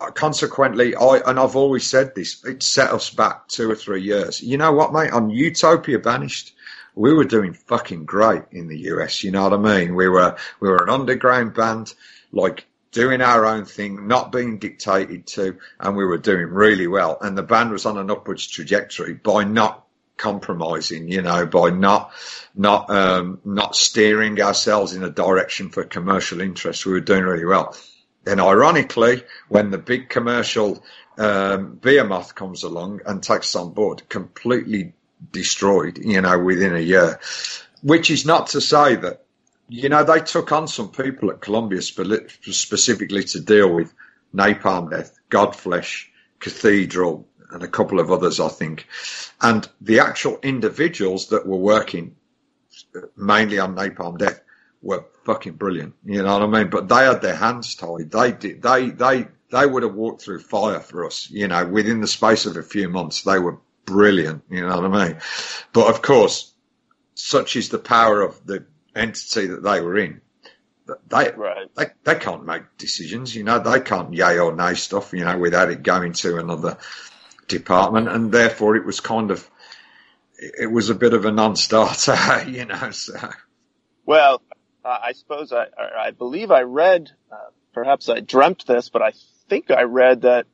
uh, consequently, I and I've always said this, it set us back two or three years. You know what, mate? On Utopia Banished, we were doing fucking great in the US. You know what I mean? We were we were an underground band, like doing our own thing, not being dictated to, and we were doing really well. And the band was on an upwards trajectory by not compromising, you know, by not not um, not steering ourselves in a direction for commercial interest. We were doing really well. Then, ironically, when the big commercial um, Behemoth comes along and takes on board, completely destroyed, you know, within a year. Which is not to say that, you know, they took on some people at Columbia specifically to deal with Napalm Death, Godflesh, Cathedral, and a couple of others, I think. And the actual individuals that were working mainly on Napalm Death were fucking brilliant. You know what I mean? But they had their hands tied. They did. They they they would have walked through fire for us. You know, within the space of a few months, they were brilliant. You know what I mean? But of course, such is the power of the entity that they were in. They, right. they they can't make decisions, you know. They can't yay or nay stuff, you know, without it going to another department, and therefore it was kind of it was a bit of a non-starter, you know. So. Well, I suppose I, I believe I read, uh, perhaps I dreamt this, but I think I read that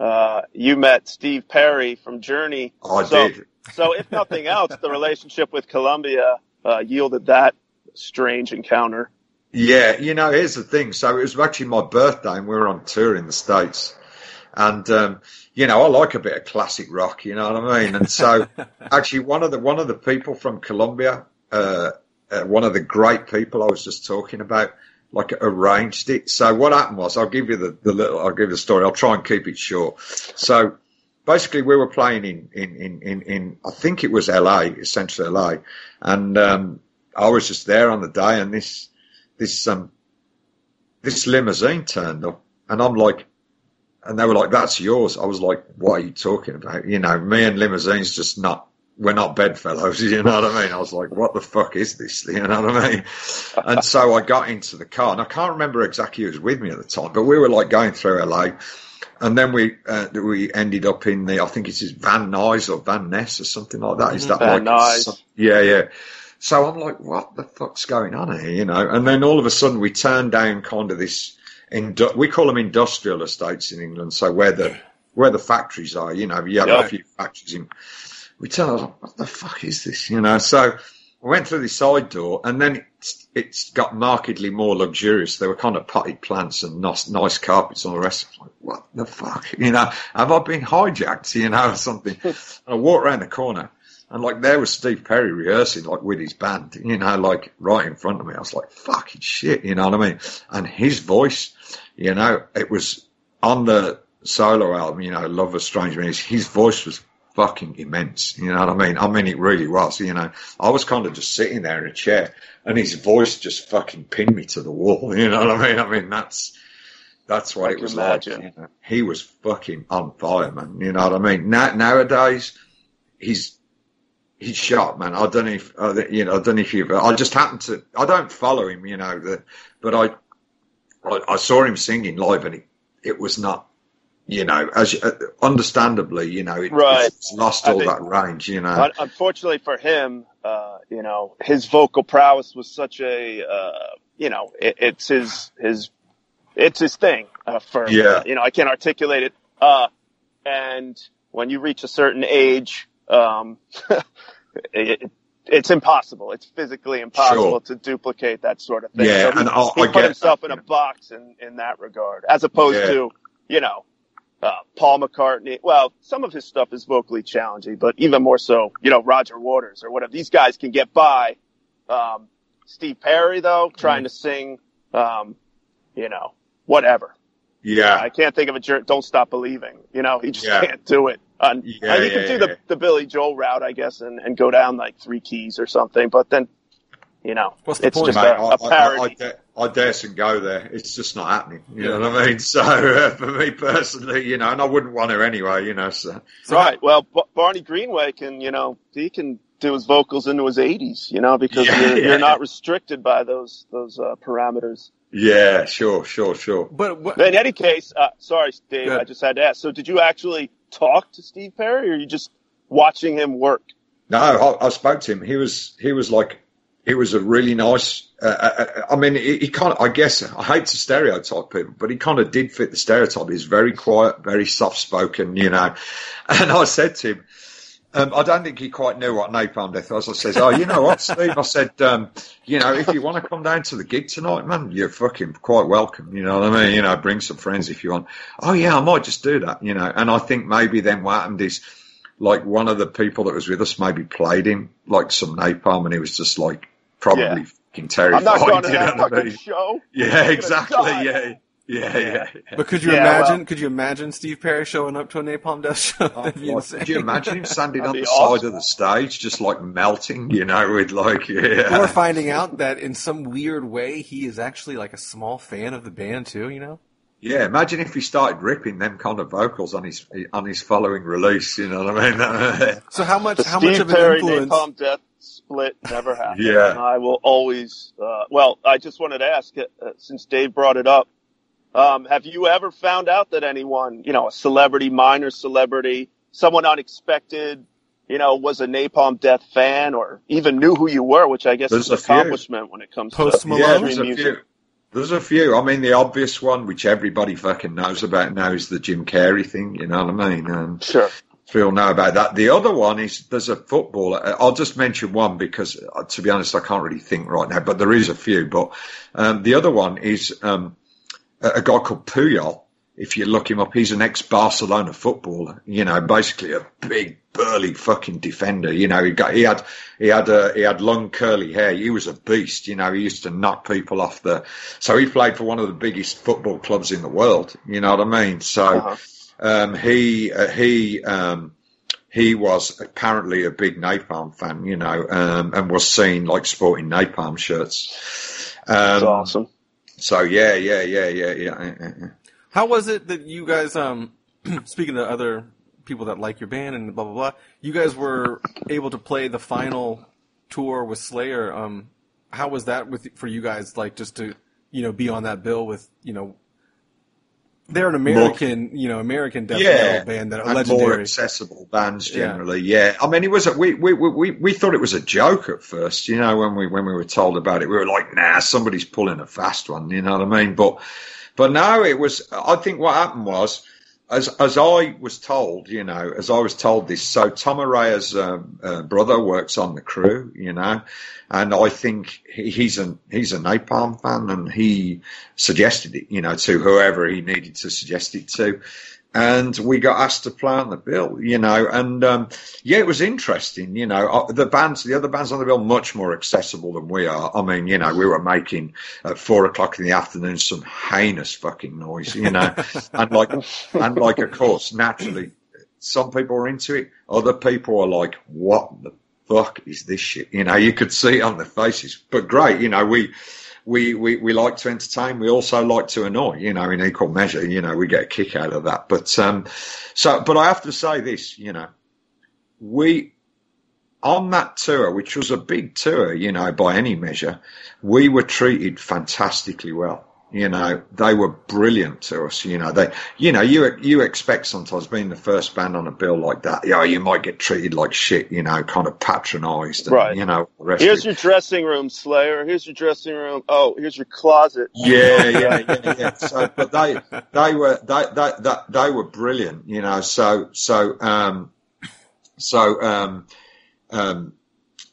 uh, you met Steve Perry from Journey. Oh, I so, did. so if nothing else, the relationship with Columbia uh, yielded that strange encounter. Yeah, you know, here's the thing. So it was actually my birthday, and we were on tour in the states, and um, you know, I like a bit of classic rock. You know what I mean? And so, actually, one of the one of the people from Columbia uh, uh, one of the great people I was just talking about, like arranged it. So what happened was, I'll give you the, the little, I'll give you the story. I'll try and keep it short. So basically we were playing in, in, in, in, in I think it was LA, essentially LA. And, um, I was just there on the day and this, this, um, this limousine turned up and I'm like, and they were like, that's yours. I was like, what are you talking about? You know, me and limousines just not we're not bedfellows, you know what I mean? I was like, what the fuck is this? You know what I mean? And so I got into the car, and I can't remember exactly who was with me at the time, but we were like going through LA, and then we uh, we ended up in the I think it's Van Nuys or Van Ness or something like that. Is that Van like? Nuys. Yeah, yeah. So I'm like, what the fuck's going on here, you know? And then all of a sudden we turn down kind of this, indu- we call them industrial estates in England. So where the where the factories are, you know, you have Yeah. a few factories in. We tell like, what the fuck is this, you know? So I went through the side door, and then it's, it's got markedly more luxurious. There were kind of potted plants and nice, nice carpets and all the rest. I was like, what the fuck? You know, have I been hijacked, you know, or something? and I walked around the corner, and like there was Steve Perry rehearsing, like with his band, you know, like right in front of me. I was like, fucking shit, you know what I mean? And his voice, you know, it was on the solo album, you know, Love of Strange Medicine. His voice was fucking immense. You know what I mean? I mean, it really was. You know, I was kind of just sitting there in a chair, and his voice just fucking pinned me to the wall. You know what I mean? I mean, that's that's what it was imagine. like. You know? He was fucking on fire, man. You know what I mean? Now, nowadays, he's he's sharp, man. I don't know if uh, you know. I don't know if you've. I just happened to. I don't follow him, you know. The, but I, I, I saw him singing live, and it, it was not. You know, as uh, understandably, you know, it, Right. it's lost all think- that range. You know, Un- unfortunately for him, uh, you know, his vocal prowess was such a, uh, you know, it, it's his his it's his thing. Uh, for Yeah. you know, I can't articulate it. Uh, and when you reach a certain age, um, it, it's impossible. It's physically impossible Sure. to duplicate that sort of thing. Yeah, so he, and I- he I put get himself that, in a box in in that regard, as opposed Yeah. to you know. Uh, Paul McCartney. Well, some of his stuff is vocally challenging, but even more so, you know, Roger Waters or whatever. These guys can get by. Um, Steve Perry, though, trying to sing, um, you know, whatever. Yeah, I can't think of a jerk. Don't stop believing. You know, he just Yeah. can't do it. And Yeah, and he yeah, can do yeah, the, yeah. the Billy Joel route, I guess, and, and go down like three keys or something. But then, you know, What's the it's point, just Mate, a, I, a I, I, parody. dare, I daresn't go there. It's just not happening. You Yeah. know what I mean? So uh, for me personally, you know, and I wouldn't want to anyway. You know, so right. Well, B- Barney Greenway can, you know, he can do his vocals into his 80s, you know, because Yeah, you're, yeah. you're not restricted by those those uh, parameters. Yeah, sure, sure, sure. But what, But in any case, uh, sorry, Dave, I just had to ask. So, did you actually talk to Steve Perry, or are you just watching him work? No, I, I spoke to him. He was he was like he was a really nice. Uh, uh, I mean, he, he kind of. I guess I hate to stereotype people, but he kind of did fit the stereotype. He's very quiet, very soft spoken, you know. And I said to him. Um, I don't think he quite knew what napalm death was. I says, "Oh, you know what, Steve?" I said, um, "You know, if you want to come down to the gig tonight, man, you're fucking quite welcome. You know what I mean? You know, bring some friends if you want." Oh yeah, I might just do that. You know, and I think maybe then what happened is like one of the people that was with us maybe played him like some napalm, and he was just like probably Yeah. fucking terrified. I'm not going to that fucking show. Yeah, exactly. Yeah, yeah, yeah. yeah. but could you Yeah, imagine? well- could you imagine Steve Perry showing up to a Napalm Death show? Oh, like, could you imagine him standing on the awesome. side of the stage, just like melting, you know, with like, yeah. Or finding out that in some weird way he is actually like a small fan of the band too. You know? Yeah, imagine if he started ripping them kind of vocals on his on his following release. You know what I mean? So how much? The How Steve much of an Perry influence? Napalm Death split never happened. Yeah. And I will always. Uh, well, I just wanted to ask, uh, since Dave brought it up, um, have you ever found out that anyone, you know, a celebrity, minor celebrity, someone unexpected, you know, was a Napalm Death fan, or even knew who you were, which I guess There's is an a few. accomplishment when it comes Post to Malone? yeah, mainstream there's a music. few. There's a few. I mean, the obvious one, which everybody fucking knows about now, is the Jim Carrey thing. You know what I mean? Um, Sure. we all know about that. The other one is there's a footballer. uh, I'll just mention one because, uh, to be honest, I can't really think right now, but there is a few. But um, the other one is um, a, guy called Puyol. If you look him up, he's an ex-Barcelona footballer. You know, basically a big, burly fucking defender. You know, he got he had he had uh, he had long curly hair. He was a beast. You know, he used to knock people off the. So he played for one of the biggest football clubs in the world. You know what I mean? So Uh-huh. um, he uh, he um, he was apparently a big Napalm fan, you know, um, and was seen like sporting Napalm shirts. That's Um, awesome. So yeah, yeah, yeah, yeah, yeah. How was it that you guys, um, speaking to other people that like your band and blah blah blah, you guys were able to play the final tour with Slayer? Um, how was that with for you guys? Like just to you know be on that bill with you know They're an American, you know, American death Yeah, metal band that are and more legendary. accessible bands generally. Yeah. I mean, it was a, we, we we we we thought it was a joke at first. You know, when we when we were told about it, we were like, "Nah, somebody's pulling a fast one." You know what I mean? But but no, it was. I think what happened was. As, as I was told, you know, as I was told this, so Tom Araya's um, uh, brother works on the crew, you know, and I think he, he's an he's a Napalm fan, and he suggested it, you know, to whoever he needed to suggest it to, and we got asked to play on the bill, you know, and um, yeah, it was interesting, you know. Uh, The bands, the other bands on the bill, much more accessible than we are. I mean, you know, we were making at four o'clock in the afternoon some heinous fucking noise, you know, and like, and like, of course, naturally, some people are into it, other people are like, what the fuck is this shit? You know, you could see it on their faces, but great, you know, we we, we, we like to entertain. We also like to annoy, you know, in equal measure, you know, we get a kick out of that. But, um, so, but I have to say this, you know, we, on that tour, which was a big tour, you know, by any measure, we were treated fantastically well. You know, they were brilliant to us. You know, they, you know, you you expect sometimes being the first band on a bill like that, you know, you might get treated like shit. You know, kind of patronised. And, Right. You know, the rest Here's of it. your dressing room, Slayer. Here's your dressing room. Oh, here's your closet. Yeah, yeah, yeah, yeah. So, but they, they were, they, they, they, they were brilliant, you know. So, so, um, so, um, um,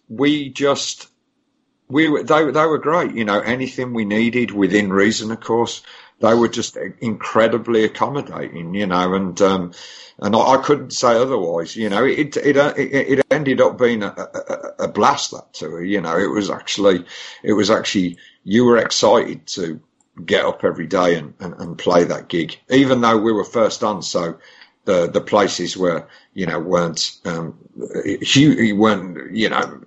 we just, we were, they, they were great, you know. Anything we needed within reason, of course. They were just incredibly accommodating, you know, and um, and I, I couldn't say otherwise, you know. It it it, it ended up being a, a, a blast that tour, you know. It was actually it was actually you were excited to get up every day and, and, and play that gig, even though we were first on. So the the places were you know weren't um, weren't you know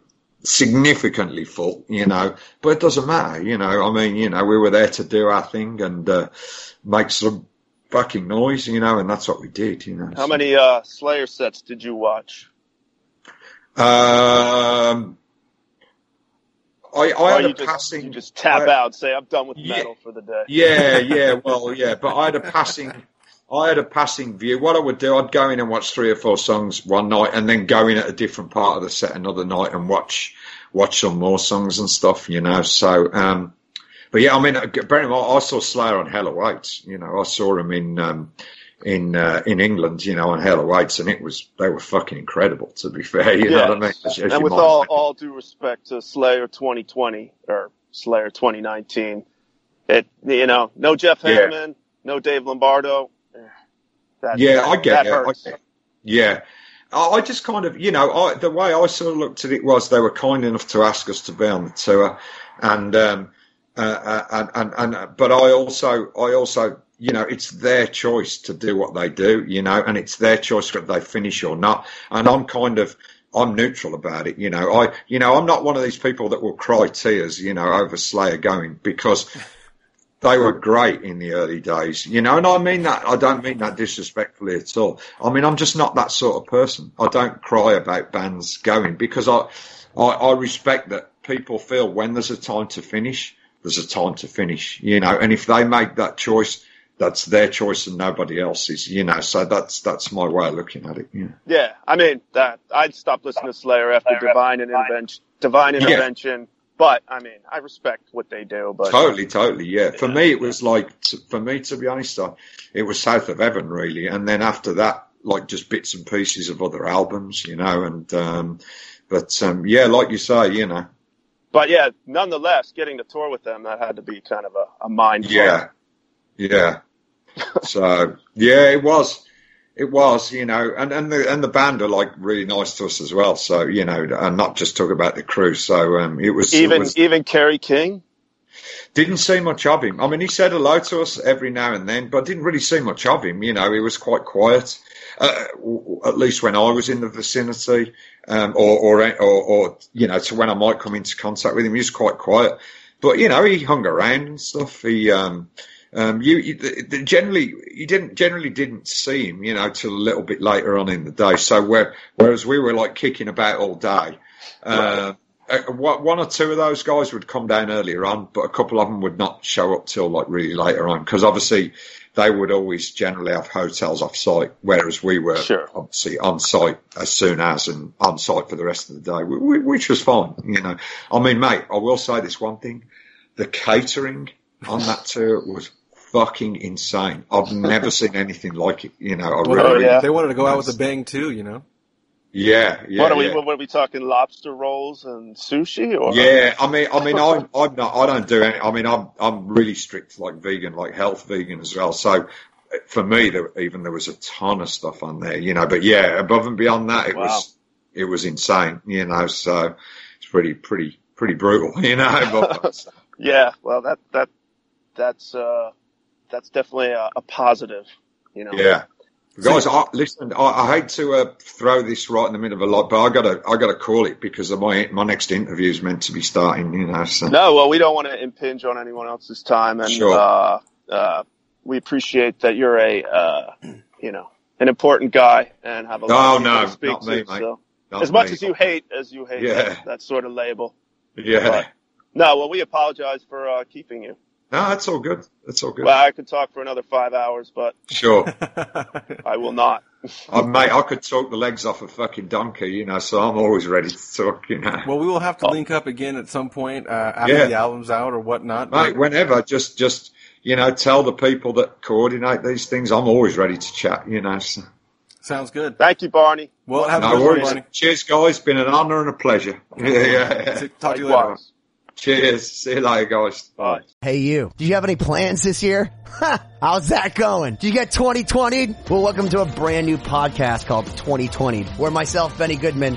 significantly full, you know, but it doesn't matter, you know. I mean, you know, we were there to do our thing and uh, make some fucking noise, you know, and that's what we did, you know. How many uh, Slayer sets did you watch? Um, I, I had you a just, passing. you just tap I- out, say I'm done with Yeah. metal for the day. Yeah, yeah, well, yeah, but I had a passing, I had a passing view. What I would do, I'd go in and watch three or four songs one night, and then go in at a different part of the set another night and watch watch some more songs and stuff, you know. So, um, but yeah, I mean, bear in mind, I saw Slayer on Hell Awaits. You know, I saw him in um, in uh, in England, you know, on Hell Awaits, and it was they were fucking incredible. To be fair, you know Yeah. what I mean. As- as And with all, all due respect to Slayer 2020 or Slayer 2019, it you know no Jeff Yeah. No Dave Lombardo. That, Yeah, I get it. I get. Yeah. I just kind of, you know, I, the way I sort of looked at it was they were kind enough to ask us to be on the tour, and um, uh, uh, and, and and but I also I also you know it's their choice to do what they do, you know, and it's their choice whether they finish or not, and I'm kind of I'm neutral about it, you know. I you know I'm not one of these people that will cry tears, you know, over Slayer going because they were great in the early days, you know, and I mean that, I don't mean that disrespectfully at all. I mean, I'm just not that sort of person. I don't cry about bands going because I, I, I respect that people feel when there's a time to finish, there's a time to finish, you know, and if they make that choice, that's their choice and nobody else's, you know, so that's, that's my way of looking at it, you know. Yeah, I mean that I'd stop listening to Slayer after Divine and Intervention. Divine Yeah. But I mean I respect what they do. But Totally, totally, yeah. For me, it was like, for me, to be honest, I, it was South of Heaven, really. And then after that, like just bits and pieces of other albums, you know, and, um, but, um, yeah, like you say, you know, but yeah, nonetheless, getting to tour with them that had to be kind of a, a mind. yeah, yeah. so, yeah, it was, it was, you know, and, and the, and the band are like really nice to us as well. So, you know, and not just talk about the crew. So, um, it was, it Even was, even Kerry King. Didn't see much of him. I mean, he said hello to us every now and then, but didn't really see much of him. You know, he was quite quiet, uh, at least when I was in the vicinity, um, or, or, or, or, you know, to when I might come into contact with him, he was quite quiet. But, you know, he hung around and stuff. He, um, um, you, you the, the, generally, you didn't, generally didn't see him, you know, till a little bit later on in the day. So where, whereas we were like kicking about all day, uh, uh, one or two of those guys would come down earlier on, but a couple of them would not show up till like really later on because obviously they would always generally have hotels off site, whereas we were Sure. obviously on site as soon as and on site for the rest of the day, wh- wh- which was fine. You know, I mean, mate, I will say this one thing: the catering on that tour was fucking insane. I've never seen anything like it. You know, I Well, really, yeah. They wanted to go out with a bang too, you know. yeah, yeah. what are we? yeah. What are we talking? Lobster rolls and sushi, or Yeah, I mean, I mean, I'm, I'm not, I don't do any. I mean, I'm, I'm really strict, like vegan, like health vegan as well. So for me, there, even there was a ton of stuff on there, you know. But yeah, above and beyond that, it Wow. was, it was insane, you know. So it's pretty, pretty, pretty brutal, you know. But Yeah, well, that that that's uh, that's definitely a, a positive. You know. yeah. Guys, I, listen. I, I hate to uh, throw this right in the middle of a lot, but I gotta, I gotta call it because of my my next interview is meant to be starting. You know, so No, well, we don't want to impinge on anyone else's time, and Sure. uh, uh, we appreciate that you're a uh, you know an important guy and have a lot Oh, of people no, to speak not to. mate. so Not as much me. as you hate as you hate Yeah. that, that sort of label. yeah. But- No, well, we apologize for uh, keeping you. No, that's all good. That's all good. Well, I could talk for another five hours, but Sure. I will not. Uh, mate, I could talk the legs off a fucking donkey, you know, so I'm always ready to talk, you know. Well, we will have to link up again at some point uh, after Yeah. the album's out or whatnot. mate, whenever, just, just, you know, tell the people that coordinate these things, I'm always ready to chat, you know. So. Sounds good. Thank you, Barney. Well, have a No good one, worries. Barney. Cheers, guys. Been an honour and a pleasure. Yeah, yeah. Talk to you later. Cheers. See you later, guys. Bye. Hey you, do you have any plans this year? How's that going? Do you get 2020? Well, welcome to a brand new podcast called 2020, where myself, Benny Goodman,